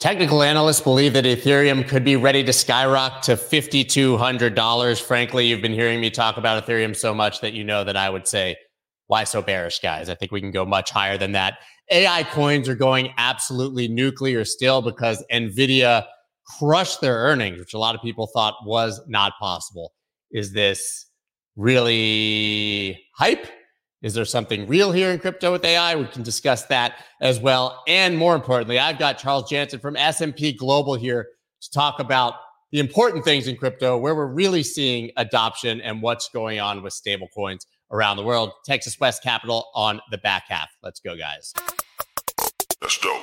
Technical analysts believe that Ethereum could be ready to skyrocket to $5,200. Frankly, you've been hearing me talk about Ethereum so much that you know that I would say, why so bearish, guys? I think we can go much higher than that. AI coins are going absolutely nuclear still because NVIDIA crushed their earnings, which a lot of people thought was not possible. Is this really hype? Is there something real here in crypto with AI? We can discuss that as well. And more importantly, I've got Charles Jansen from S&P Global here to talk about the important things in crypto, where we're really seeing adoption and what's going on with stablecoins around the world. Texas West Capital on the back half. Let's go, guys. Let's go.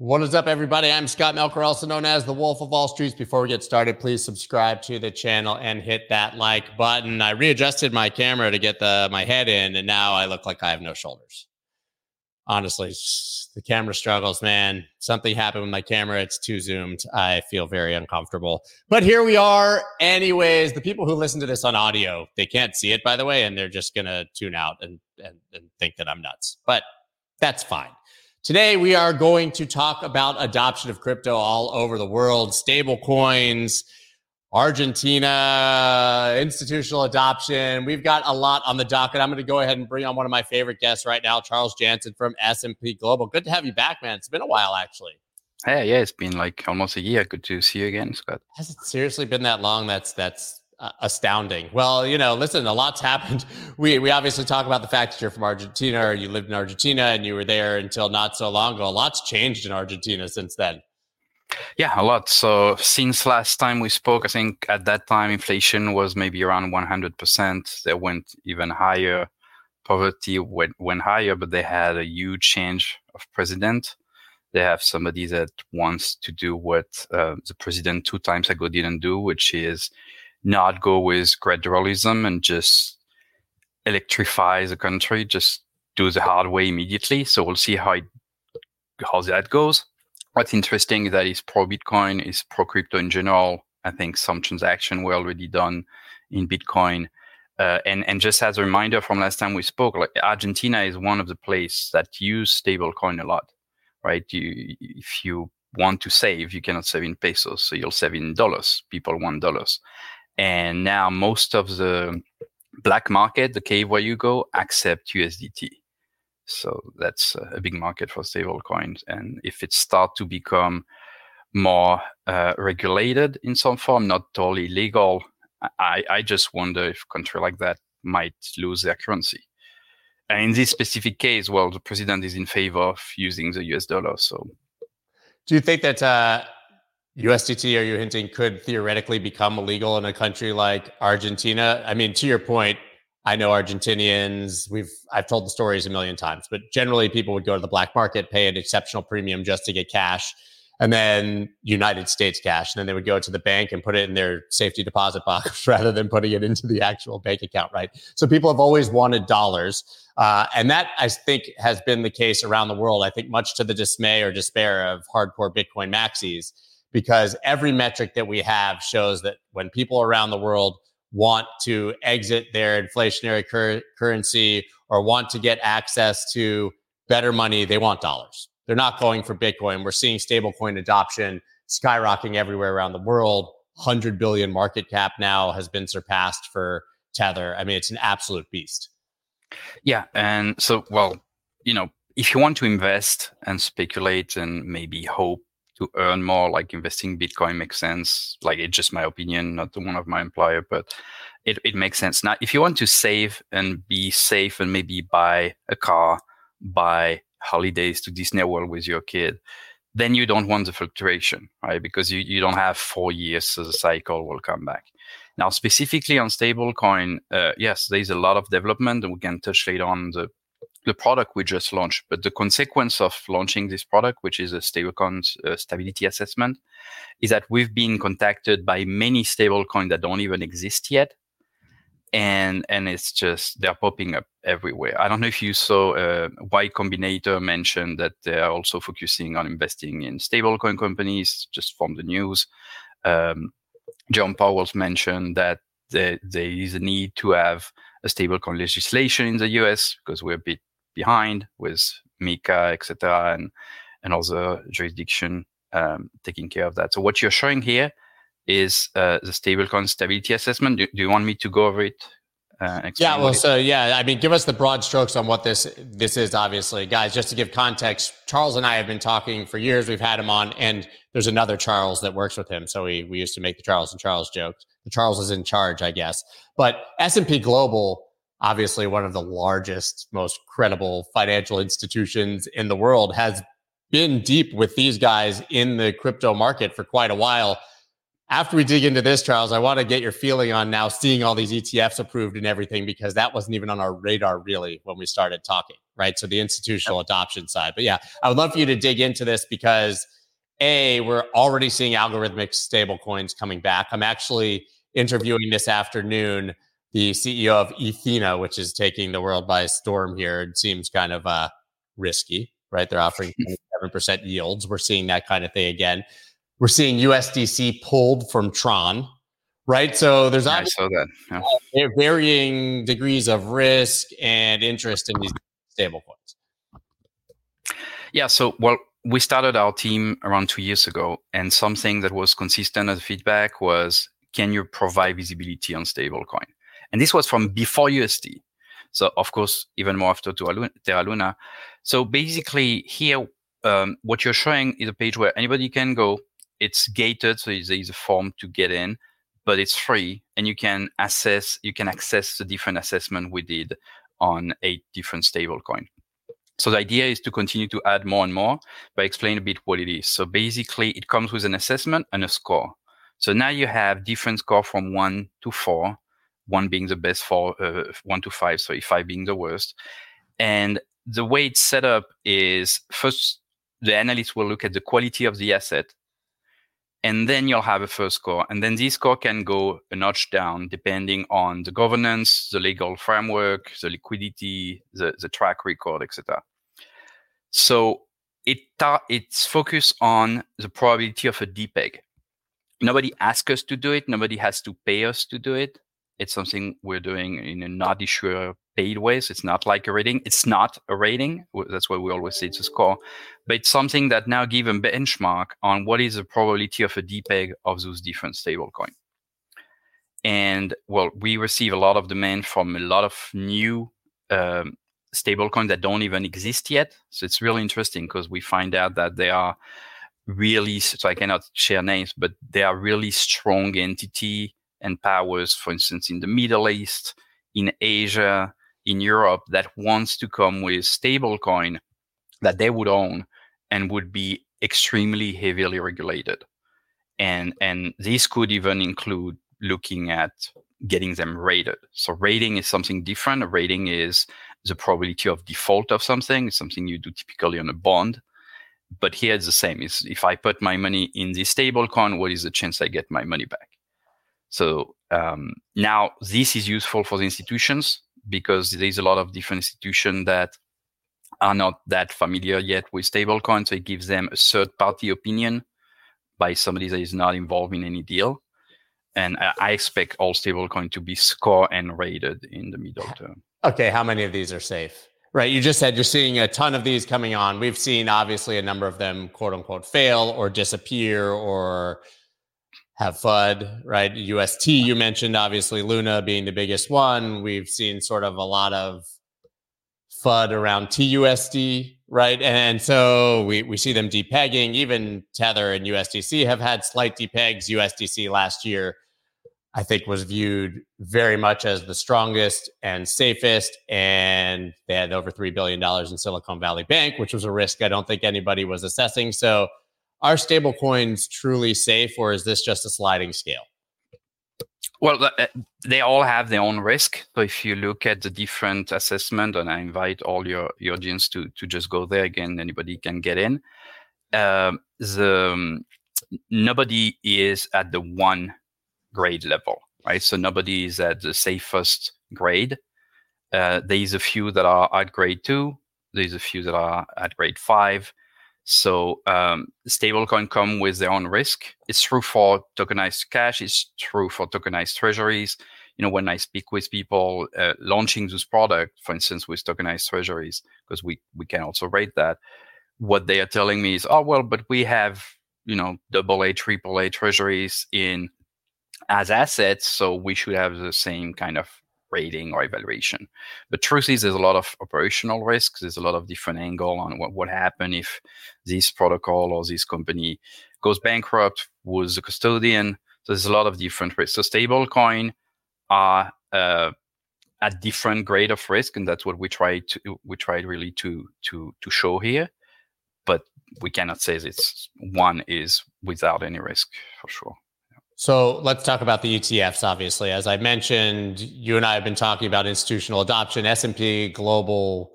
What is up, everybody? I'm Scott Melker, also known as the Wolf of All Streets. Before we get started, please subscribe to the channel and hit that like button. I readjusted my camera to get the my head in, and now I look like I have no shoulders. Honestly, the camera struggles, man. Something happened with my camera. It's too zoomed. I feel very uncomfortable. But here we are. Anyways, the people who listen to this on audio, they can't see it, by the way, and they're just gonna tune out and, and, and think that I'm nuts. But that's fine. Today, we are going to talk about adoption of crypto all over the world, stable coins, Argentina, institutional adoption. We've got a lot on the docket. I'm going to go ahead and bring on one of my favorite guests right now, Charles Jansen from S&P Global. Good to have you back, man. It's been a while, actually. Hey, yeah, it's been like almost a year. Good to see you again, Scott. Has it seriously been that long? That's that's uh, astounding. Well, you know, listen, a lot's happened. We we obviously talk about the fact that you're from Argentina or you lived in Argentina and you were there until not so long ago. A lot's changed in Argentina since then. Yeah, a lot. So since last time we spoke, I think at that time inflation was maybe around 100%. They went even higher. Poverty went, went higher, but they had a huge change of president. They have somebody that wants to do what uh, the president two times ago didn't do, which is not go with gradualism and just electrify the country, just do the hard way immediately. So we'll see how it, how that goes. What's interesting is that is pro Bitcoin, is pro crypto in general. I think some transaction were already done in Bitcoin. Uh, and and just as a reminder from last time we spoke, like Argentina is one of the places that use stablecoin a lot, right? You if you want to save, you cannot save in pesos, so you'll save in dollars. People want dollars, and now most of the black market, the cave where you go, accept USDT. So that's a big market for stable coins. And if it start to become more uh, regulated in some form, not totally legal, I, I just wonder if a country like that might lose their currency. And in this specific case, well, the president is in favor of using the US dollar. So, do you think that uh, USDT, are you hinting, could theoretically become illegal in a country like Argentina? I mean, to your point, I know Argentinians, we've I've told the stories a million times, but generally people would go to the black market, pay an exceptional premium just to get cash, and then United States cash. And then they would go to the bank and put it in their safety deposit box rather than putting it into the actual bank account, right? So people have always wanted dollars. Uh, and that I think has been the case around the world. I think much to the dismay or despair of hardcore Bitcoin maxis because every metric that we have shows that when people around the world want to exit their inflationary cur- currency or want to get access to better money, they want dollars. They're not going for Bitcoin. We're seeing stablecoin adoption skyrocketing everywhere around the world. 100 billion market cap now has been surpassed for Tether. I mean, it's an absolute beast. Yeah. And so, well, you know, if you want to invest and speculate and maybe hope to earn more, like investing Bitcoin makes sense. Like it's just my opinion, not the one of my employer, but it, it makes sense. Now, if you want to save and be safe and maybe buy a car, buy holidays to Disney World with your kid, then you don't want the fluctuation, right? Because you, you don't have four years so the cycle will come back. Now, specifically on stablecoin, uh, yes, there's a lot of development, and we can touch later on the the product we just launched, but the consequence of launching this product, which is a stablecoin uh, stability assessment, is that we've been contacted by many stablecoins that don't even exist yet. and and it's just they're popping up everywhere. I don't know if you saw uh, Y Combinator mentioned that they are also focusing on investing in stablecoin companies, just from the news. Um, Jerome Powell's mentioned that there, there is a need to have a stablecoin legislation in the US because we're a bit behind with MiCA, etc., and and other jurisdiction um, taking care of that. So what you're showing here is uh, the stablecoin stability assessment. Do, do, you want me to go over it? Uh, yeah, well, so yeah, I mean, give us the broad strokes on what this this is. Obviously, guys, just to give context, Charles and I have been talking for years. We've had him on, and there's another Charles that works with him. So we we used to make the Charles and Charles jokes. The Charles is in charge, I guess. But S and P Global, obviously one of the largest, most credible financial institutions in the world, has been deep with these guys in the crypto market for quite a while after we dig into this, Charles, I want to get your feeling on now seeing all these ETFs approved and everything because that wasn't even on our radar really when we started talking, right? So the institutional adoption side. But yeah, I would love for you to dig into this because A, we're already seeing algorithmic stable coins coming back. I'm actually interviewing this afternoon the CEO of Ethena, which is taking the world by storm here. It seems kind of uh, risky, right? They're offering 7% yields. We're seeing that kind of thing again. We're seeing USDC pulled from Tron, right? So there's yeah, that. Yeah. varying degrees of risk and interest in these stablecoins. Yeah. So well, we started our team around two years ago, and something that was consistent as feedback was, can you provide visibility on stablecoin? And this was from before UST. So of course, even more after Terra Luna. So basically, here um, what you're showing is a page where anybody can go it's gated, so there is a form to get in, but it's free, and you can assess, you can access the different assessment we did on eight different stablecoin. So the idea is to continue to add more and more, but explain a bit what it is. So basically, it comes with an assessment and a score. So now you have different score from one to four, one being the best for uh, one to five, so five being the worst. And the way it's set up is first the analyst will look at the quality of the asset and then you'll have a first score. And then this score can go a notch down depending on the governance, the legal framework, the liquidity, the, the track record, etc. So it ta- it's focused on the probability of a depeg. Nobody asks us to do it. Nobody has to pay us to do it. It's something we're doing in a not issuer paid ways. It's not like a rating. It's not a rating. That's why we always say it's a score. But it's something that now give a benchmark on what is the probability of a depeg of those different stablecoin. And well, we receive a lot of demand from a lot of new um, stablecoin that don't even exist yet. So it's really interesting because we find out that they are really, so I cannot share names, but they are really strong entity and powers, for instance, in the Middle East, in Asia, in Europe, that wants to come with stablecoin that they would own and would be extremely heavily regulated. And and this could even include looking at getting them rated. So rating is something different. A rating is the probability of default of something. It's something you do typically on a bond. But here it's the same. Is if I put my money in this stablecoin, what is the chance I get my money back? So um, now this is useful for the institutions because there's a lot of different institutions that are not that familiar yet with stablecoin. So it gives them a third party opinion by somebody that is not involved in any deal. And I expect all stablecoin to be score and rated in the middle term. Okay, how many of these are safe? Right. You just said you're seeing a ton of these coming on. We've seen obviously a number of them quote unquote fail or disappear or have FUD, right? UST, you mentioned obviously Luna being the biggest one. We've seen sort of a lot of FUD around TUSD, right? And so we, we see them depegging. Even Tether and USDC have had slight depegs. USDC last year, I think, was viewed very much as the strongest and safest. And they had over $3 billion in Silicon Valley Bank, which was a risk I don't think anybody was assessing. So are stablecoins truly safe or is this just a sliding scale? Well, uh, they all have their own risk. So if you look at the different assessment, and I invite all your, your audience to, to just go there again, anybody can get in. Um, the um, nobody is at the one grade level. right? So nobody is at the safest grade. Uh, there's a few that are at grade two. There's a few that are at grade five. So um, stablecoin come with their own risk. It's true for tokenized cash. It's true for tokenized treasuries. You know, when I speak with people uh, launching this product, for instance, with tokenized treasuries, because we we can also rate that, what they are telling me is, oh well, but we have you know double A, triple A treasuries in as assets, so we should have the same kind of rating or evaluation. But truth is, there's a lot of operational risks. There's a lot of different angle on what what happen if this protocol or this company goes bankrupt, was a custodian. So there's a lot of different risks. So stablecoin are uh, at different grade of risk, and that's what we try to we tried really to to to show here. But we cannot say it's one is without any risk for sure. So let's talk about the ETFs. Obviously, as I mentioned, you and I have been talking about institutional adoption. S and P Global,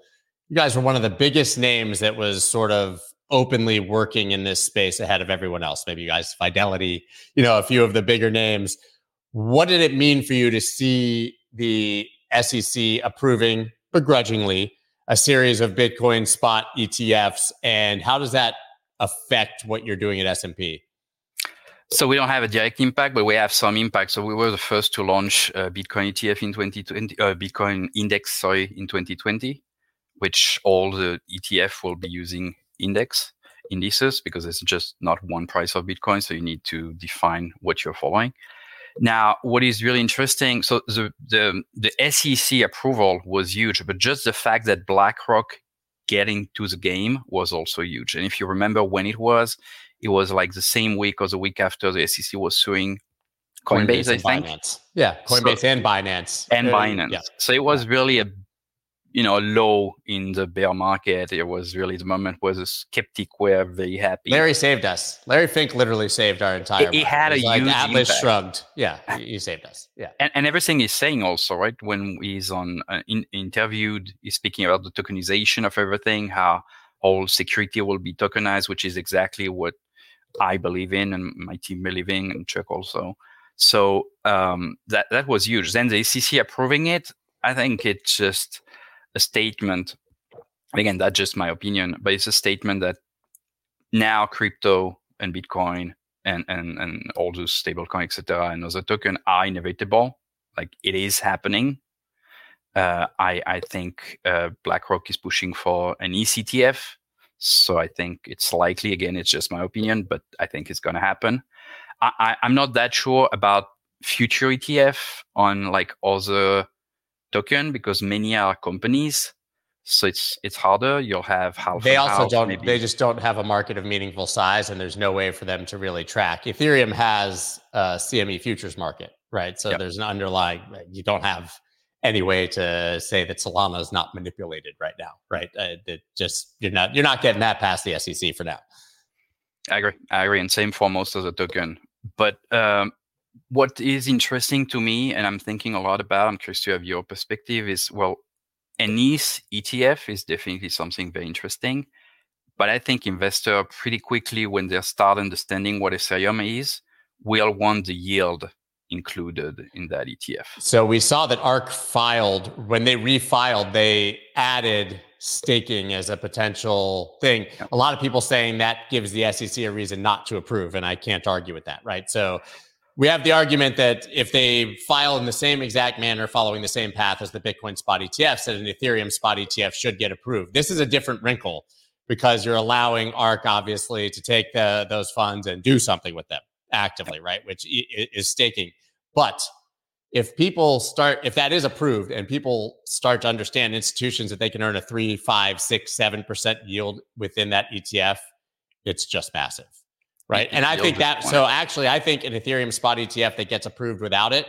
you guys were one of the biggest names that was sort of openly working in this space ahead of everyone else. Maybe you guys, Fidelity, you know, a few of the bigger names. What did it mean for you to see the SEC approving begrudgingly a series of Bitcoin spot ETFs, and how does that affect what you're doing at S and P? So we don't have a direct impact, but we have some impact. So we were the first to launch a Bitcoin ETF in 2020, uh, Bitcoin index, sorry, in 2020, which all the ETF will be using index indices because it's just not one price of Bitcoin. So you need to define what you're following. Now, what is really interesting, so the, the, the SEC approval was huge, but just the fact that BlackRock getting to the game was also huge. And if you remember when it was, it was like the same week or the week after the SEC was suing Coinbase, Coinbase I think. Binance. Yeah, Coinbase so, and Binance. And uh, Binance. Yeah. So it was really a you know low in the bear market. It was really the moment where the skeptic were very happy. Larry saved us. Larry Fink literally saved our entire. It, it had a like huge Atlas impact. shrugged. Yeah, he saved us. Yeah, and, and everything he's saying also right when he's on uh, in, interviewed, he's speaking about the tokenization of everything, how all security will be tokenized, which is exactly what I believe in and my team believing and Chuck also. So um, that that was huge. Then the SEC approving it, I think it's just a statement. Again, that's just my opinion, but it's a statement that now crypto and Bitcoin and and and all those stablecoin, etc., and other token are inevitable. Like it is happening. Uh, I I think uh, BlackRock is pushing for an ECTF, so I think it's likely. Again, it's just my opinion, but I think it's going to happen. I, I, I'm not that sure about future ETF on like other token because many are companies so it's it's harder you'll have half they also half, don't maybe. they just don't have a market of meaningful size and there's no way for them to really track ethereum has a cme futures market right so yep. there's an underlying you don't have any way to say that solana is not manipulated right now right? Uh, it just you're not you're not getting that past the sec for now. I agree. I agree. And same for most of the token. But um, what is interesting to me, and I'm thinking a lot about, I'm curious to have your perspective, is well, an ETH ETF is definitely something very interesting. But I think investor pretty quickly, when they start understanding what Ethereum is, will want the yield included in that ETF. So we saw that ARK filed, when they refiled, they added staking as a potential thing. A lot of people saying that gives the SEC a reason not to approve, and I can't argue with that, right? So we have the argument that if they file in the same exact manner, following the same path as the Bitcoin spot ETFs, that an Ethereum spot ETF should get approved. This is a different wrinkle because you're allowing ARK, obviously, to take the, those funds and do something with them actively, right? Which is staking. But if people start, if that is approved and people start to understand institutions that they can earn a three, five, six, seven percent yield within that ETF, it's just massive right? And I think that so actually, I think an Ethereum spot ETF that gets approved without it,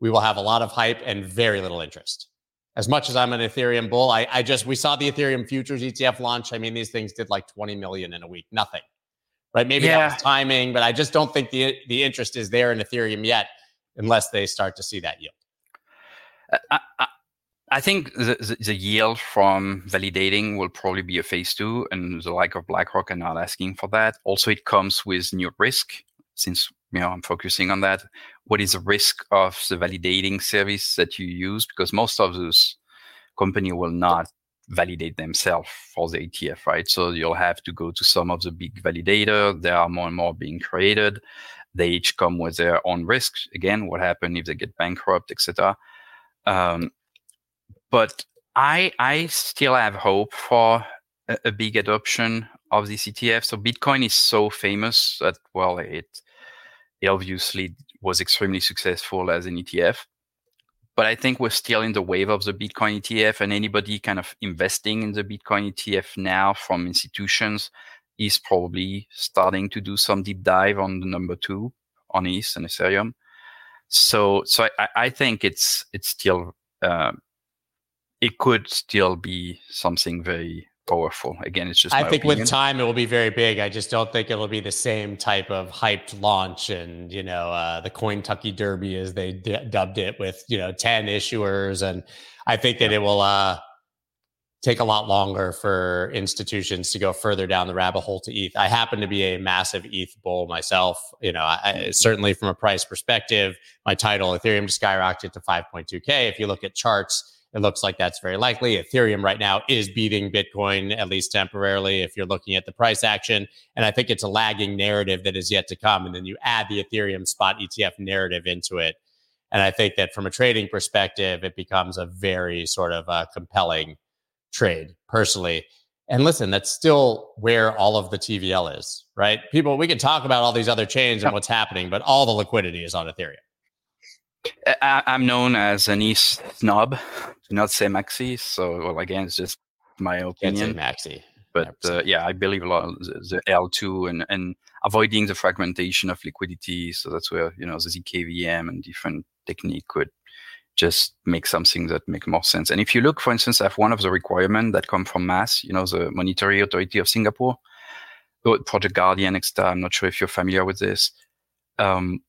we will have a lot of hype and very little interest. As much as I'm an Ethereum bull, I, I just we saw the Ethereum futures ETF launch. I mean, these things did like 20 million in a week, nothing, right? Maybe yeah. that was timing, but I just don't think the the interest is there in Ethereum yet, unless they start to see that yield. Uh, I, I, I think the, the, the, yield from validating will probably be a phase two, and the like of BlackRock are not asking for that. Also, it comes with new risk since you know, I'm focusing on that. What is the risk of the validating service that you use? Because most of those company will not validate themselves for the ETF, right? So you'll have to go to some of the big validator. There are more and more being created. They each come with their own risks. Again, what happens if they get bankrupt, etc. Um, but I I still have hope for a, a, big adoption of this ETF. So Bitcoin is so famous that well, it, it obviously was extremely successful as an ETF but I think we're still in the wave of the Bitcoin ETF, and anybody kind of investing in the Bitcoin ETF now from institutions is probably starting to do some deep dive on the number two on ETH and Ethereum. So, so I, I think it's it's still uh, it could still be something very powerful. Again, it's just. I think opinion. with time it will be very big. I just don't think it'll be the same type of hyped launch and you know uh, the Cointucky Derby as they d- dubbed it with you know ten issuers, and I think that it will uh, take a lot longer for institutions to go further down the rabbit hole to ETH. I happen to be a massive ETH bull myself. You know, I, certainly from a price perspective, my title Ethereum skyrocketed to 5.2k. If you look at charts it looks like that's very likely. Ethereum right now is beating Bitcoin, at least temporarily, if you're looking at the price action. And I think it's a lagging narrative that is yet to come. And then you add the Ethereum spot ETF narrative into it. And I think that from a trading perspective, it becomes a very sort of uh, compelling trade personally. And listen, that's still where all of the TVL is, right? People, we can talk about all these other chains and what's happening, but all the liquidity is on Ethereum. I, am known as an ETH snob, do not say Maxi. So, well, again, it's just my opinion. Maxi. But uh, yeah, I believe a lot of the, the, L2 and, and avoiding the fragmentation of liquidity. So that's where, you know, the ZKVM and different technique could just make something that make more sense. And if you look, for instance, at one of the requirements that come from MAS, you know, the Monetary Authority of Singapore, Project Guardian, etc. I'm not sure if you're familiar with this. Um,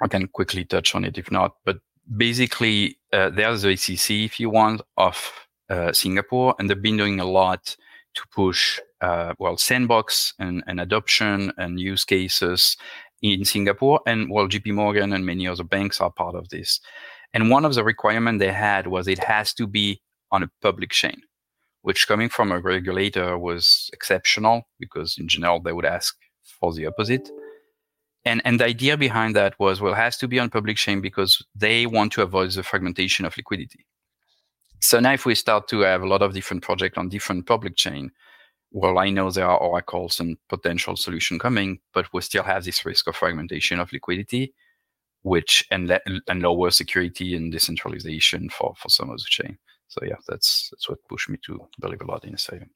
I can quickly touch on it if not. But basically, uh, there's the SEC, if you want, of uh, Singapore, and they've been doing a lot to push, uh, well, sandbox and, and adoption and use cases in Singapore. And well, JP Morgan and many other banks are part of this. And one of the requirements they had was it has to be on a public chain, which coming from a regulator was exceptional because in general they would ask for the opposite. And, and the idea behind that was, well, it has to be on public chain because they want to avoid the fragmentation of liquidity. So now if we start to have a lot of different projects on different public chain, well, I know there are oracles and potential solution coming, but we still have this risk of fragmentation of liquidity, which and le- and lower security and decentralization for for some of the chain. So yeah, that's that's what pushed me to believe a lot in Ethereum.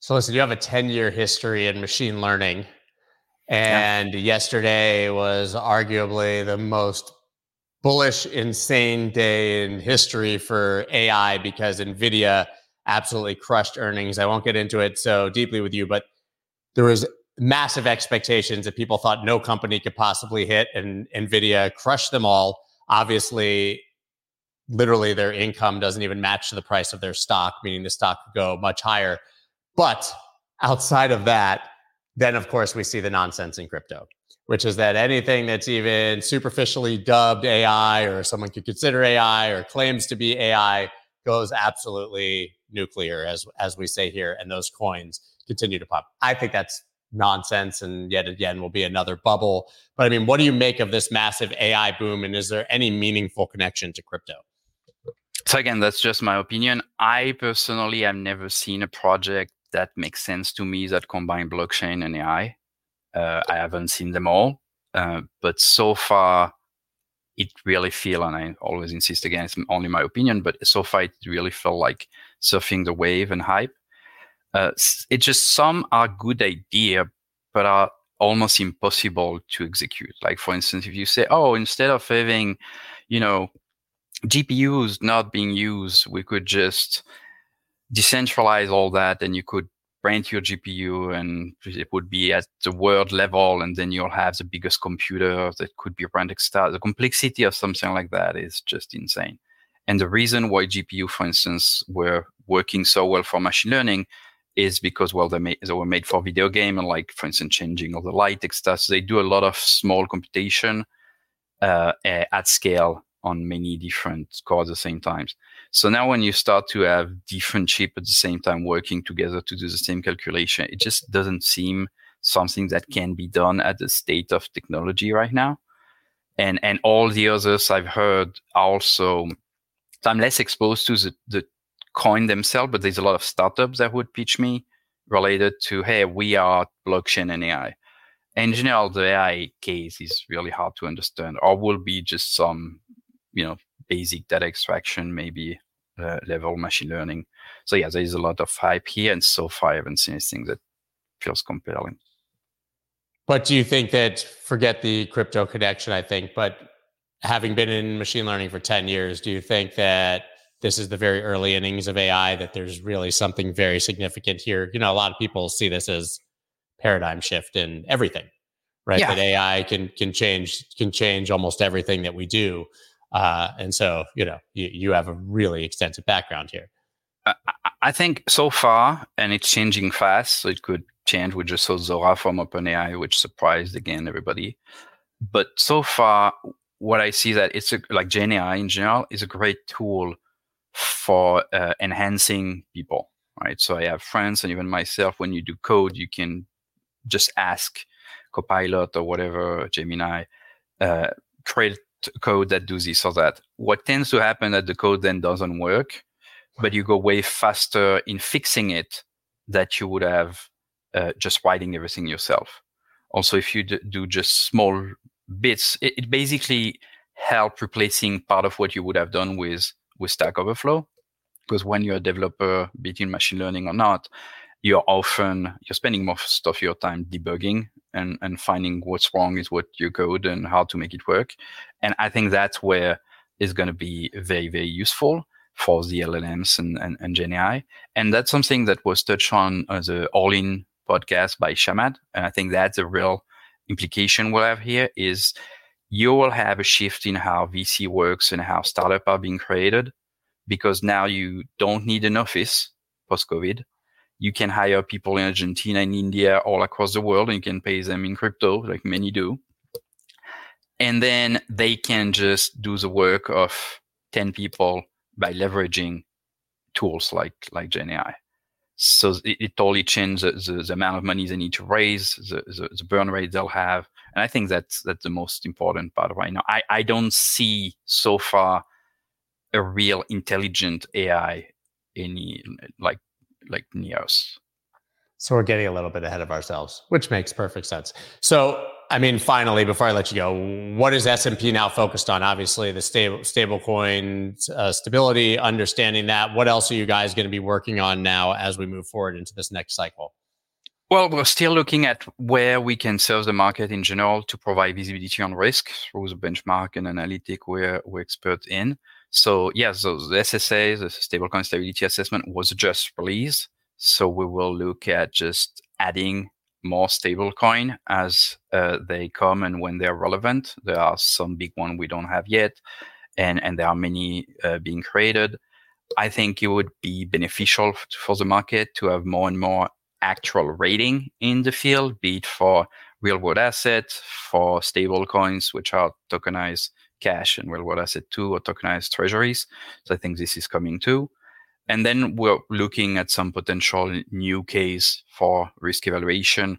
So listen, you have a 10 year history in machine learning. And yeah. yesterday was arguably the most bullish, insane day in history for AI because NVIDIA absolutely crushed earnings. I won't get into it so deeply with you, but there was massive expectations that people thought no company could possibly hit, and NVIDIA crushed them all. Obviously, literally their income doesn't even match the price of their stock, meaning the stock could go much higher. But outside of that, then of course we see the nonsense in crypto, which is that anything that's even superficially dubbed AI or someone could consider AI or claims to be AI goes absolutely nuclear, as as we say here, and those coins continue to pop. I think that's nonsense, and yet again will be another bubble. But I mean, what do you make of this massive AI boom, and is there any meaningful connection to crypto? So again, that's just my opinion. I personally have never seen a project that makes sense to me that combine blockchain and AI. Uh, I haven't seen them all, uh, but so far it really feel, and I always insist again, it's only my opinion, but so far it really felt like surfing the wave and hype. Uh, it just some are good idea, but are almost impossible to execute. Like for instance, if you say, oh, instead of having, you know, GPUs not being used, we could just decentralize all that and you could rent your GPU and it would be at the world level and then you'll have the biggest computer that could be rented extra. The complexity of something like that is just insane. And the reason why GPU, for instance, were working so well for machine learning is because well they, made, they were made for video game and like for instance changing all the light stuff. So they do a lot of small computation uh, at scale on many different cores at the same time. So now when you start to have different chip at the same time working together to do the same calculation, it just doesn't seem something that can be done at the state of technology right now. And and all the others I've heard also I'm less exposed to the, the coin themselves, but there's a lot of startups that would pitch me related to, hey, we are blockchain and AI. In general, the AI case is really hard to understand, or will be just some, you know, basic data extraction, maybe uh, level machine learning. So yeah, there is a lot of hype here, and so far I haven't seen anything that feels compelling. But do you think that forget the crypto connection? I think, but having been in machine learning for ten years, do you think that this is the very early innings of AI? That there's really something very significant here. You know, a lot of people see this as paradigm shift in everything, right? Yeah. That AI can can change can change almost everything that we do. Uh, and so, you know, you, you have a really extensive background here. I think so far, and it's changing fast. So it could change. We just saw Sora from OpenAI, which surprised again everybody. But so far, what I see that it's a, like GenAI in general is a great tool for uh, enhancing people, right? So I have friends and even myself. When you do code, you can just ask Copilot or whatever Gemini, uh, create code that do this or that. What tends to happen that the code then doesn't work, but you go way faster in fixing it that you would have uh, just writing everything yourself. Also, if you d- do just small bits, it, it basically help replacing part of what you would have done with with Stack Overflow. Because when you're a developer, be it in machine learning or not, you're often you're spending most of your time debugging and and finding what's wrong is what your code and how to make it work. And i think that's where is going to be very very useful for the llms and, and, and GenAI. and that's something that was touched on as a all-in podcast by Chamath. And i think that's a real implication we'll have here is you will have a shift in how vc works and how startups are being created because now you don't need an office post covid you can hire people in Argentina and India all across the world and you can pay them in crypto like many do. And then they can just do the work of 10 people by leveraging tools like, like GenAI. So it, it totally changes the, the, the, amount of money they need to raise, the, the, the, burn rate they'll have. And I think that's, that's the most important part right now. I, I don't see so far a real intelligent AI any like like Neos. So we're getting a little bit ahead of ourselves, which makes perfect sense. So, I mean, finally, before I let you go, what is S&P now focused on? Obviously, the stable stablecoin uh, stability, understanding that. What else are you guys going to be working on now as we move forward into this next cycle? Well, we're still looking at where we can serve the market in general to provide visibility on risk through the benchmark and analytic we're, we're expert in. So yeah, so the SSA, the stablecoin stability assessment was just released. So we will look at just adding more stablecoin as uh, they come and when they're relevant. There are some big one we don't have yet, and and there are many uh, being created. I think it would be beneficial for the market to have more and more actual rating in the field, be it for real world assets, for stable coins, which are tokenized cash and real world asset too, or tokenized treasuries. So I think this is coming too. And then we're looking at some potential new case for risk evaluation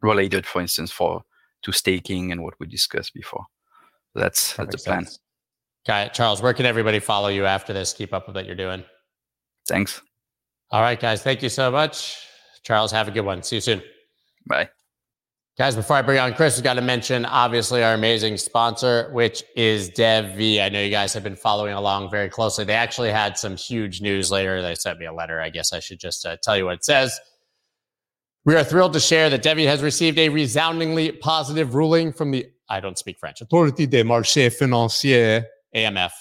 related, for instance, for to staking and what we discussed before. So that's, that's the plan. Sense. Okay, Charles, where can everybody follow you after this? Keep up with what you're doing. Thanks. All right, guys. Thank you so much. Charles, have a good one. See you soon. Bye. Guys, before I bring on Chris, we got to mention obviously our amazing sponsor, which is DevvE. I know you guys have been following along very closely. They actually had some huge news later. They sent me a letter. I guess I should just uh, tell you what it says. We are thrilled to share that DevvE has received a resoundingly positive ruling from the, I don't speak French, Autorité des marchés financiers, AMF,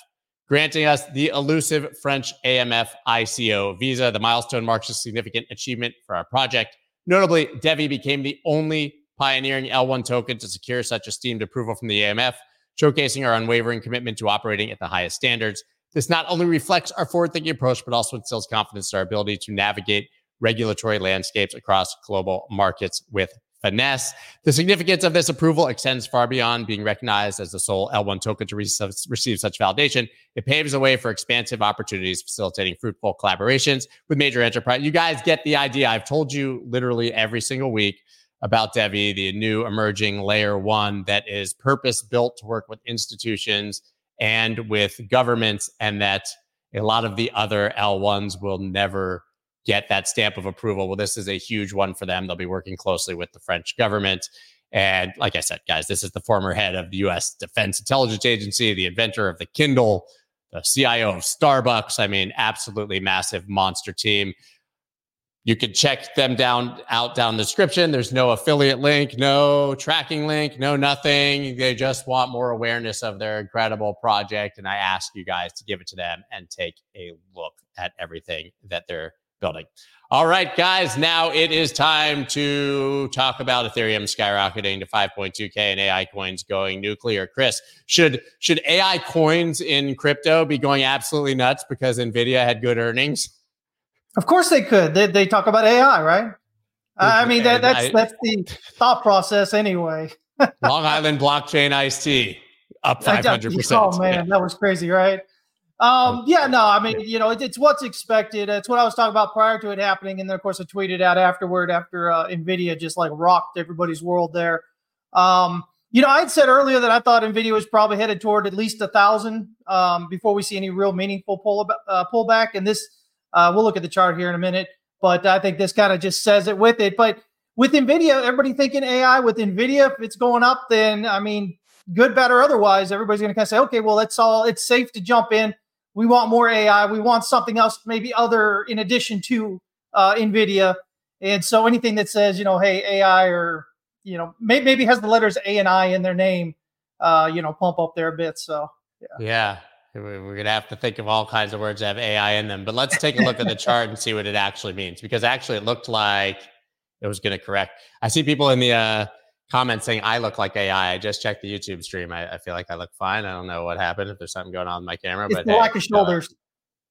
granting us the elusive French AMF ICO visa. The milestone marks a significant achievement for our project. Notably, DevvE became the only pioneering L1 token to secure such esteemed approval from the AMF, showcasing our unwavering commitment to operating at the highest standards. This not only reflects our forward thinking approach, but also instills confidence in our ability to navigate regulatory landscapes across global markets with finesse. The significance of this approval extends far beyond being recognized as the sole L1 token to receive, receive such validation. It paves the way for expansive opportunities, facilitating fruitful collaborations with major enterprise. You guys get the idea. I've told you literally every single week about DevvE, the new emerging layer one that is purpose built to work with institutions and with governments, and that a lot of the other L1s will never get that stamp of approval. Well, this is a huge one for them. They'll be working closely with the French government. And like I said, guys, this is the former head of the US Defense Intelligence Agency, the inventor of the Kindle, the CIO of Starbucks. I mean, absolutely massive monster team. You can check them down out down the description. There's no affiliate link, no tracking link, no nothing. They just want more awareness of their incredible project. And I ask you guys to give it to them and take a look at everything that they're building. All right, guys, now it is time to talk about Ethereum skyrocketing to 5.2K and AI coins going nuclear. Chris, should should AI coins in crypto be going absolutely nuts because Nvidia had good earnings? Of course they could. They, they talk about AI, right? I mean that, that's I, that's the thought process anyway. Long Island blockchain ICE up 500%. Oh man, yeah. that was crazy, right? Um, yeah, no, I mean, you know, it, it's what's expected. It's what I was talking about prior to it happening, and then of course I tweeted out afterward after uh, Nvidia just like rocked everybody's world there. Um, you know, I had said earlier that I thought Nvidia was probably headed toward at least a thousand um, before we see any real meaningful pull uh, pullback. And this, uh, we'll look at the chart here in a minute, but I think this kind of just says it with it. But with Nvidia, everybody thinking AI with Nvidia, if it's going up, then I mean, good, bad, or otherwise, everybody's going to kind of say, okay, well, it's all it's safe to jump in we want more AI. We want something else, maybe other in addition to uh, NVIDIA. And so anything that says, you know, hey, AI or, you know, may- maybe has the letters A and I in their name, uh, you know, pump up there a bit. So, yeah. Yeah. We're going to have to think of all kinds of words that have AI in them. But let's take a look at the chart and see what it actually means because actually it looked like it was going to correct. I see people in the, uh, comments saying I look like AI. I just checked the YouTube stream. I, I, feel like I look fine. I don't know what happened if there's something going on with my camera, it's but the lack of shoulders. Uh,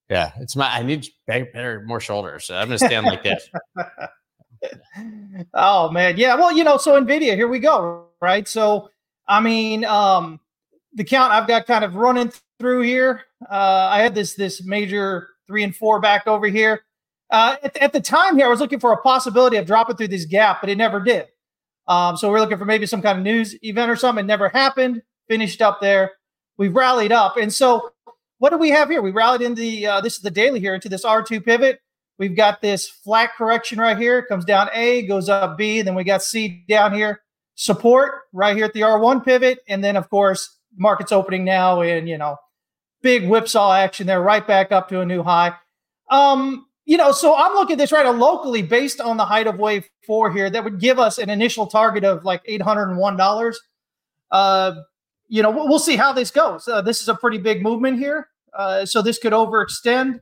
yeah, it's my. I need better, more shoulders. So I'm gonna stand like this. oh man, yeah. Well, you know, so Nvidia, here we go. Right. So, I mean, um, the count I've got kind of running through here. Uh, I had this this major three and four back over here. Uh, at, at the time here, I was looking for a possibility of dropping through this gap, but it never did. Um, so we're looking for maybe some kind of news event or something. It never happened. Finished up there. We've rallied up. And so what do we have here? We rallied in the, uh, this is the daily here, into this R2 pivot. We've got this flat correction right here. Comes down A, goes up B. Then we got C down here. Support right here at the R1 pivot. And then, of course, market's opening now and, you know, big whipsaw action there, right back up to a new high. Um, you know, so I'm looking at this right locally based on the height of wave four here. That would give us an initial target of like eight hundred and one dollars. Uh, you know, we'll, see how this goes. Uh, this is a pretty big movement here, uh, so this could overextend.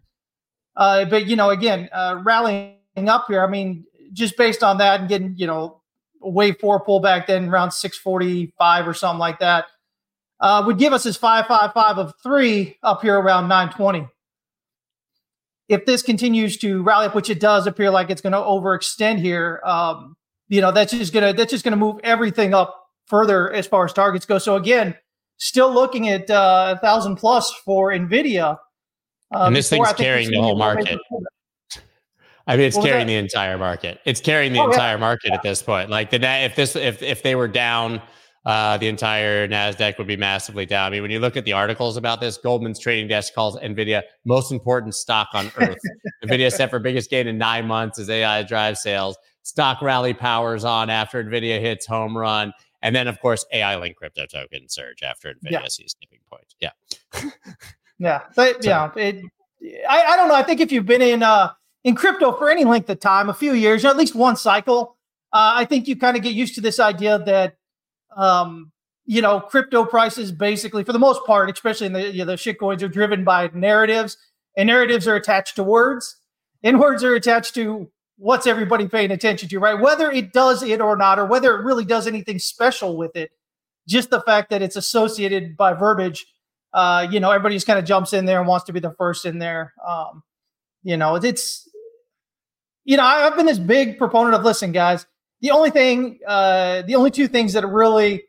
Uh, but you know, again, uh, rallying up here. I mean, just based on that and getting you know wave four pullback, then around six forty five or something like that, uh, would give us five five of three up here around nine twenty if this continues to rally up, which it does appear like it's going to overextend here, um, you know, that's just gonna that's just gonna move everything up further as far as targets go. So again, still looking at uh, a thousand plus for Nvidia. Um, and this thing's carrying the whole market. I mean, it's carrying the entire market. It's carrying the oh, entire yeah. market at this point. Like the if this if if they were down uh, the entire Nasdaq would be massively down. I mean, when you look at the articles about this, Goldman's trading desk calls Nvidia most important stock on earth. Nvidia set for biggest gain in nine months as AI drives sales. Stock rally powers on after Nvidia hits home run, and then of course AI linked crypto token surge after Nvidia yeah. sees tipping point. Yeah, yeah, but so. yeah, it, I, I don't know. I think if you've been in uh, in crypto for any length of time, a few years, at least one cycle, uh, I think you kind of get used to this idea that um, you know, crypto prices basically, for the most part, especially in the you know, the shit coins, are driven by narratives, and narratives are attached to words, and words are attached to what's everybody paying attention to, right? Whether it does it or not, or whether it really does anything special with it, just the fact that it's associated by verbiage, uh, you know, everybody just kind of jumps in there and wants to be the first in there. Um, you know, it's you know, I've been this big proponent of listen, guys. The only thing, uh, the only two things that are really,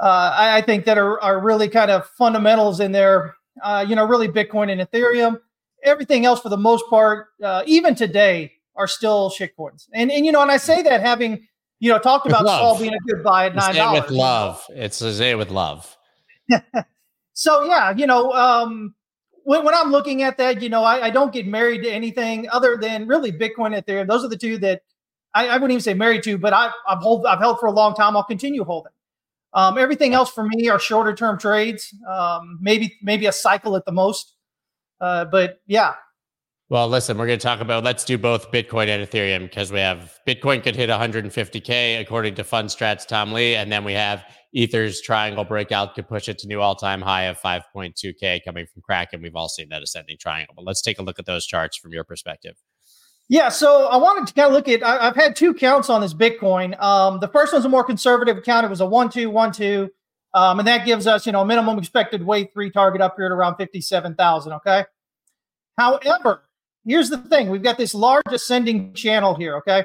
uh, I, I think that are are really kind of fundamentals in there. Uh, you know, really Bitcoin and Ethereum. Everything else, for the most part, uh, even today, are still shitcoins. And and you know, and I say that having you know talked about Sol being a good buy at nine dollars. With love, it's a with love. so yeah, you know, um, when, when I'm looking at that, you know, I, I, don't get married to anything other than really Bitcoin, and Ethereum. Those are the two that I, I wouldn't even say married to, but I, I've hold I've held for a long time. I'll continue holding. Um, everything else for me are shorter term trades, um, maybe maybe a cycle at the most. Uh, but yeah, well, listen, we're going to talk about let's do both Bitcoin and Ethereum because we have Bitcoin could hit 150K according to Fundstrat's Tom Lee. And then we have Ether's triangle breakout could push it to new all time high of 5.2K coming from Kraken. We've all seen that ascending triangle. But let's take a look at those charts from your perspective. Yeah, so I wanted to kind of look at. I, have had two counts on this Bitcoin. Um, the first one's a more conservative account. It was a one two one two, um, and that gives us you know minimum expected wave three target up here at around fifty seven thousand. Okay. However, here's the thing we've got this large ascending channel here okay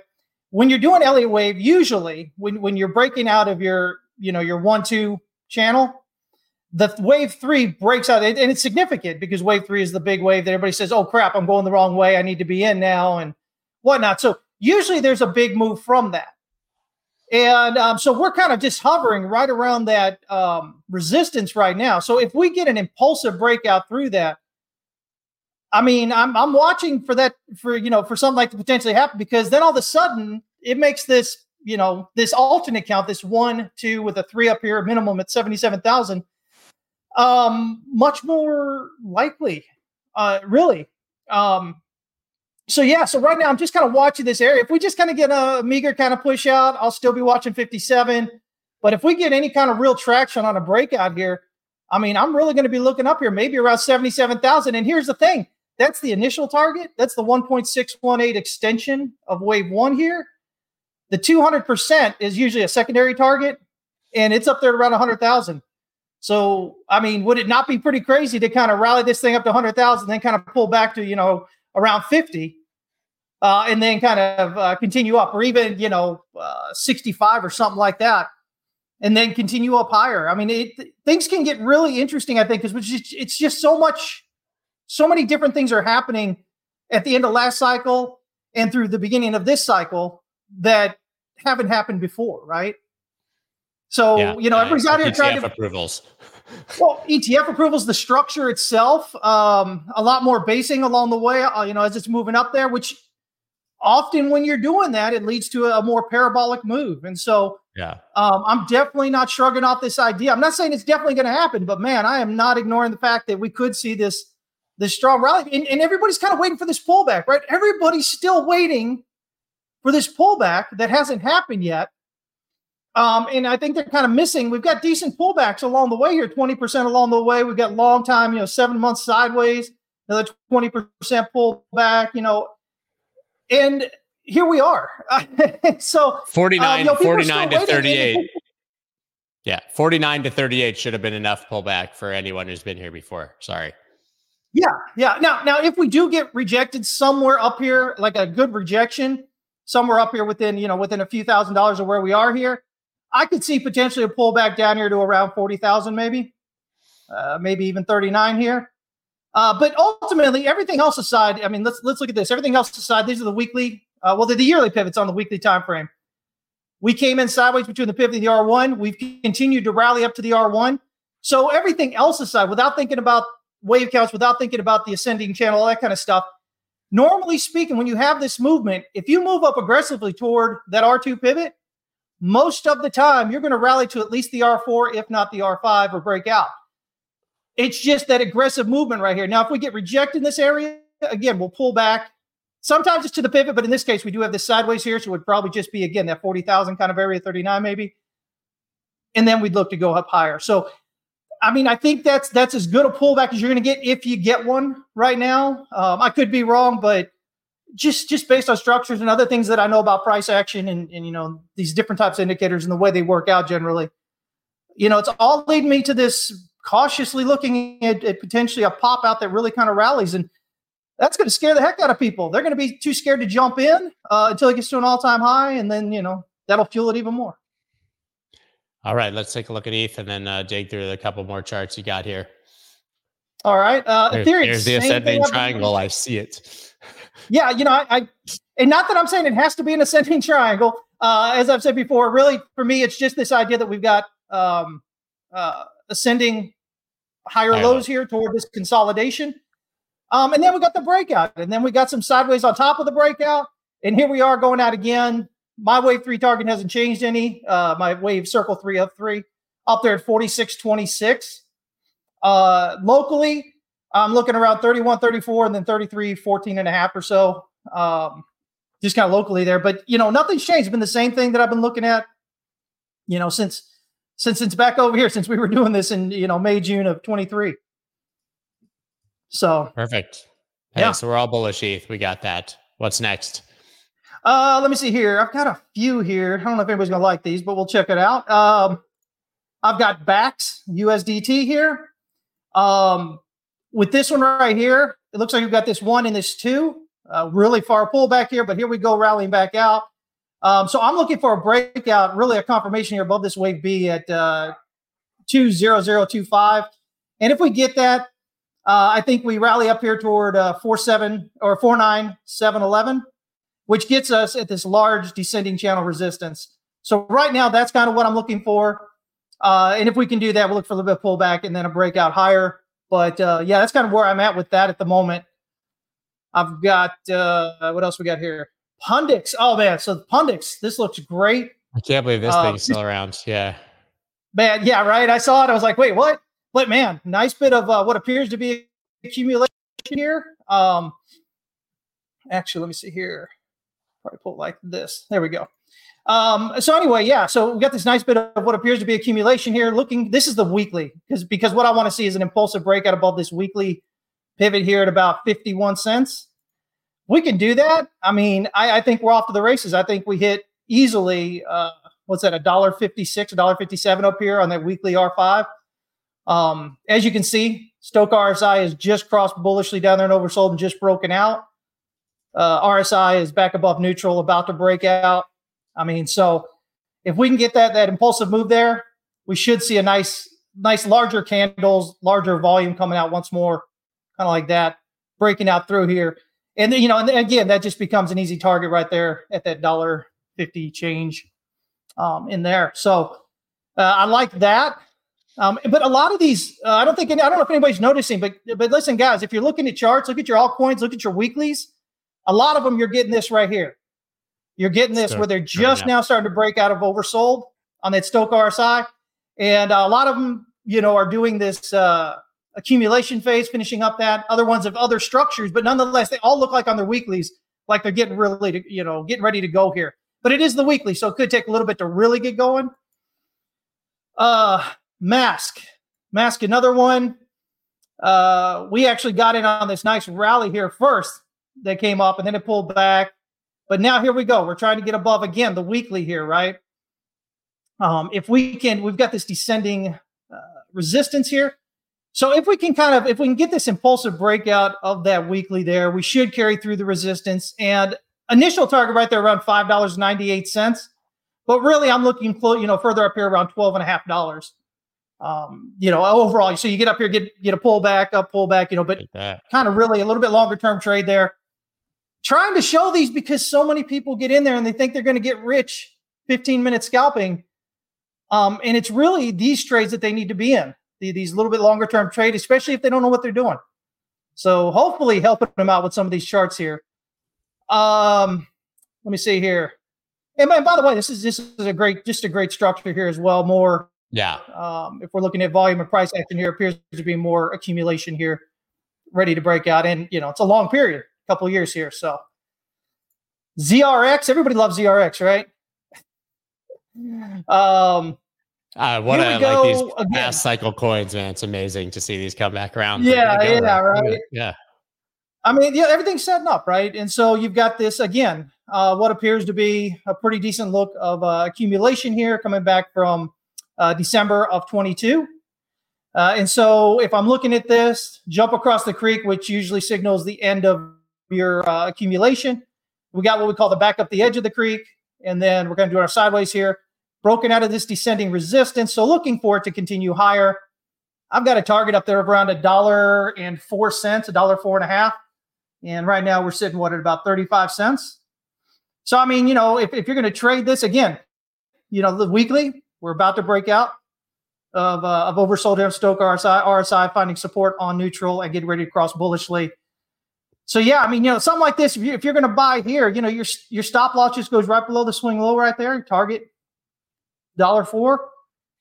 when you're doing elliott wave usually when, when you're breaking out of your you know your one two channel the wave three breaks out and it's significant because wave three is the big wave that everybody says oh crap i'm going the wrong way. I need to be in now and whatnot. So usually there's a big move from that. And um, so we're kind of just hovering right around that um, resistance right now. So if we get an impulsive breakout through that I mean, I'm I'm watching for that for you know for something like to potentially happen because then all of a sudden it makes this you know this alternate count this one two with a three up here minimum at seventy seven thousand um much more likely uh really um so yeah so right now i'm just kind of watching this area if we just kind of get a meager kind of push out i'll still be watching 57 but if we get any kind of real traction on a breakout here i mean i'm really going to be looking up here maybe around 77000 and here's the thing that's the initial target. That's the 1.618 extension of wave one here. The 200% is usually a secondary target, and it's up there around 100,000. So, I mean, would it not be pretty crazy to kind of rally this thing up to 100,000, then kind of pull back to, you know, around 50, uh, and then kind of uh, continue up, or even, you know, uh, 65 or something like that, and then continue up higher? I mean, it, things can get really interesting, I think, because it's just so much so many different things are happening at the end of last cycle and through the beginning of this cycle that haven't happened before, right? So yeah, you know, everybody's out here trying to approvals. well, ETF approvals, the structure itself, um, a lot more basing along the way. Uh, you know, as it's moving up there, which often when you're doing that, it leads to a, more parabolic move. And so, yeah, um, I'm definitely not shrugging off this idea. I'm not saying it's definitely going to happen, but man, I am not ignoring the fact that we could see this this strong rally. And, and everybody's kind of waiting for this pullback, right? Everybody's still waiting for this pullback that hasn't happened yet. Um, and I think they're kind of missing. We've got decent pullbacks along the way here, 20% along the way. We've got long time, you know, seven months sideways, another 20% pullback, you know, and here we are. so 49, um, you know, 49 to 38. yeah, 49 to 38 should have been enough pullback for anyone who's been here before. Sorry. Yeah, yeah. Now, now, if we do get rejected somewhere up here, like a good rejection, somewhere up here within, you know, within a few thousand dollars of where we are here, I could see potentially a pullback down here to around forty thousand, maybe, uh, maybe even thirty nine here. Uh, but ultimately, everything else aside, I mean, let's let's look at this. Everything else aside, these are the weekly, uh, well, they're the yearly pivots on the weekly time frame. We came in sideways between the pivot and the R1. We've continued to rally up to the R1. So everything else aside, without thinking about wave counts without thinking about the ascending channel, all that kind of stuff. Normally speaking, when you have this movement, if you move up aggressively toward that R2 pivot, most of the time you're going to rally to at least the R4, if not the R5, or break out. It's just that aggressive movement right here. Now, if we get rejected in this area, again, we'll pull back. Sometimes it's to the pivot, but in this case, we do have this sideways here. So it would probably just be, again, that 40,000 kind of area, 39 maybe. And then we'd look to go up higher. So I mean, I think that's that's as good a pullback as you're going to get if you get one right now. Um, I could be wrong, but just just based on structures and other things that I know about price action and, and you know these different types of indicators and the way they work out generally, you know, it's all leading me to this cautiously looking at, at potentially a pop out that really kind of rallies. And that's going to scare the heck out of people. They're going to be too scared to jump in uh, until it gets to an all-time high, and then you know that'll fuel it even more. All right, let's take a look at ETH and then uh, dig through the couple more charts you got here. All right, uh, There- Ethereum. there's the ascending thing I've been- triangle. I see it. Yeah, you know, I, I and not that I'm saying it has to be an ascending triangle. Uh, as I've said before, really for me, it's just this idea that we've got um, uh, ascending higher lows here toward this consolidation. Um, and then we got the breakout, and then we got some sideways on top of the breakout, and here we are going out again. My wave three target hasn't changed any. Uh, my wave circle three of three up there at 46.26. Uh, locally, I'm looking around 31, 34, and then 33, 14 and a half or so. Um, just kind of locally there. But you know, nothing's changed. It's been the same thing that I've been looking at, you know, since since it's back over here, since we were doing this in you know May, June of 23. So Perfect. Hey, Yeah. So we're all bullish ETH. We got that. What's next? Uh, let me see here. I've got a few here. I don't know if anybody's gonna like these, but we'll check it out. Um, I've got Bax USDT here. Um, with this one right here, it looks like we've got this one and this two. Uh, really far pullback here, but here we go rallying back out. Um, so I'm looking for a breakout, really a confirmation here above this wave B at uh, two zero zero two five. And if we get that, uh, I think we rally up here toward uh, four seven or four nine seven eleven which gets us at this large descending channel resistance. So right now, that's kind of what I'm looking for. Uh, and if we can do that, we'll look for a little bit of pullback and then a breakout higher. But uh, yeah, that's kind of where I'm at with that at the moment. I've got uh, what else we got here? Pundix. Oh man, so Pundix. This looks great. I can't believe this Uh, thing's still around. Yeah. Man, yeah, right. I saw it. I was like, wait, what? But man, nice bit of uh, what appears to be accumulation here. Um, actually, let me see here. Probably pull like this. There we go. Um, so anyway, yeah. So we got this nice bit of what appears to be accumulation here. Looking, this is the weekly because because what I want to see is an impulsive breakout above this weekly pivot here at about 51 cents. We can do that. I mean, I, I think we're off to the races. I think we hit easily. Uh, what's that? A dollar fifty-six, a dollar fifty-seven up here on that weekly R five. Um, as you can see, Stoch RSI is just crossed bullishly down there and oversold and just broken out. Uh, RSI is back above neutral, about to break out. I mean, so if we can get that that impulsive move there, we should see a nice, nice larger candles, larger volume coming out once more, kind of like that, breaking out through here. And then, you know, and again, that just becomes an easy target right there at that dollar fifty change um, in there. So uh, I like that. Um, but a lot of these, uh, I don't think, any, I don't know if anybody's noticing, but but listen, guys, if you're looking at charts, look at your altcoins, look at your weeklies. A lot of them, you're getting this right here. You're getting this Start where they're just up. now starting to break out of oversold on that Stoch RSI, and uh, a lot of them, you know, are doing this uh, accumulation phase, finishing up that. Other ones have other structures, but nonetheless, they all look like on their weeklies, like they're getting really, to, you know, getting ready to go here. But it is the weekly, so it could take a little bit to really get going. Uh, mask, mask, another one. Uh, we actually got in on this nice rally here first that came up, and then it pulled back. But now here we go. We're trying to get above again the weekly here, right? Um, if we can, we've got this descending uh, resistance here. So if we can kind of, if we can get this impulsive breakout of that weekly there, we should carry through the resistance and initial target right there around five dollars ninety eight cents. But really, I'm looking, you know, further up here around twelve and a half dollars. Um, you know, overall, so you get up here, get get a pullback, up pullback, you know, but kind of really a little bit longer term trade there. Trying to show these because so many people get in there and they think they're going to get rich 15 minute scalping. Um, and it's really these trades that they need to be in, the, these little bit longer term trade, especially if they don't know what they're doing. So hopefully helping them out with some of these charts here. Um, let me see here. And by, the way, this is this is a great, just a great structure here as well. More Yeah. um, if we're looking at volume and price action here, appears to be more accumulation here, ready to break out. And you know, it's a long period, couple years here. So ZRX, everybody loves ZRX, right? Um, Uh, what Here a we like these go again. past cycle coins, man. It's amazing to see these come back around. Yeah, Way to go, yeah, man. right. Yeah. I mean, yeah, everything's setting up, right? And so you've got this again, uh, what appears to be a pretty decent look of uh, accumulation here coming back from uh, December of 22. Uh, and so if I'm looking at this, jump across the creek, which usually signals the end of your uh, accumulation. We got what we call the back up the edge of the creek. And then we're going to do our sideways here, broken out of this descending resistance. So looking for it to continue higher. I've got a target up there of around a dollar and four cents, a dollar four and a half. And right now we're sitting what at about 35 cents. So, I mean, you know, if, if you're going to trade this again, you know, the weekly, we're about to break out of, uh, of oversold here Stoch RSI, RSI finding support on neutral and getting ready to cross bullishly. So yeah, I mean, you know, something like this, if, you, if you're going to buy here, you know, your your stop loss just goes right below the swing low right there, target dollar four,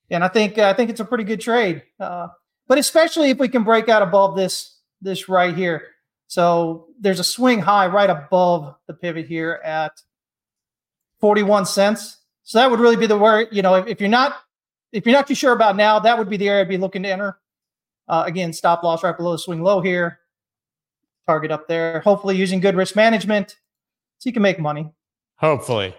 and I think I think it's a pretty good trade. Uh, but especially if we can break out above this this right here. So there's a swing high right above the pivot here at 41 cents. So that would really be the where you know if, if you're not if you're not too sure about now, that would be the area I'd be looking to enter. Uh, again, stop loss right below the swing low here. Target up there. Hopefully, using good risk management, so you can make money. Hopefully,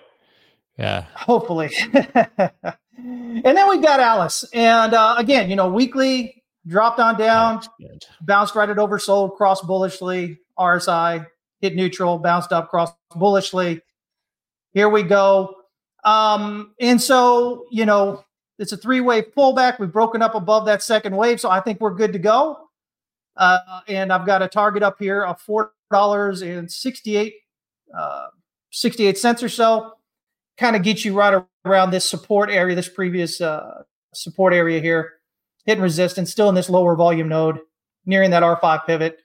yeah. Hopefully. and then we've got Alice, and uh, again, you know, weekly dropped on down, bounced right at oversold, cross bullishly, RSI hit neutral, bounced up, cross bullishly. Here we go. Um, and so, you know, it's a three wave pullback. We've broken up above that second wave. So I think we're good to go. Uh, and I've got a target up here of $4.68 uh, 68 cents or so. Kind of gets you right around this support area, this previous uh, support area here, hitting resistance, still in this lower volume node, nearing that R5 pivot.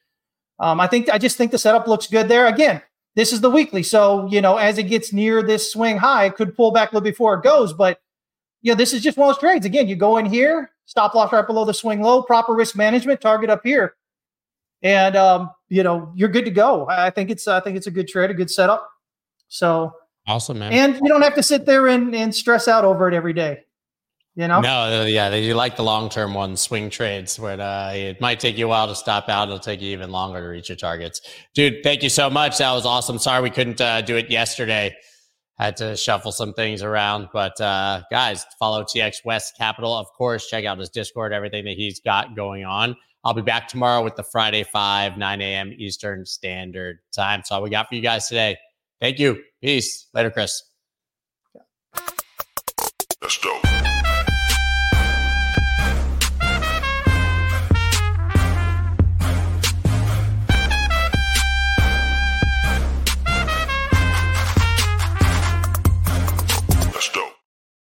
Um, I think I just think the setup looks good there. Again, this is the weekly, so you know as it gets near this swing high, it could pull back a little before it goes, but you know, this is just one of those trades. Again, you go in here, stop loss right below the swing low, proper risk management, target up here, and um, you know you're good to go. I think it's I think it's a good trade, a good setup. So awesome, man. And you don't have to sit there and, and stress out over it every day. You know? No, yeah, you like the long term ones, swing trades, where uh, it might take you a while to stop out. It'll take you even longer to reach your targets. Dude, thank you so much. That was awesome. Sorry we couldn't uh, do it yesterday had to shuffle some things around. But uh, guys, follow TX West Capital, of course. Check out his Discord, everything that he's got going on. I'll be back tomorrow with the Friday 5, 9 a.m. Eastern Standard Time. So all we got for you guys today. Thank you. Peace. Later, Chris. Let's go.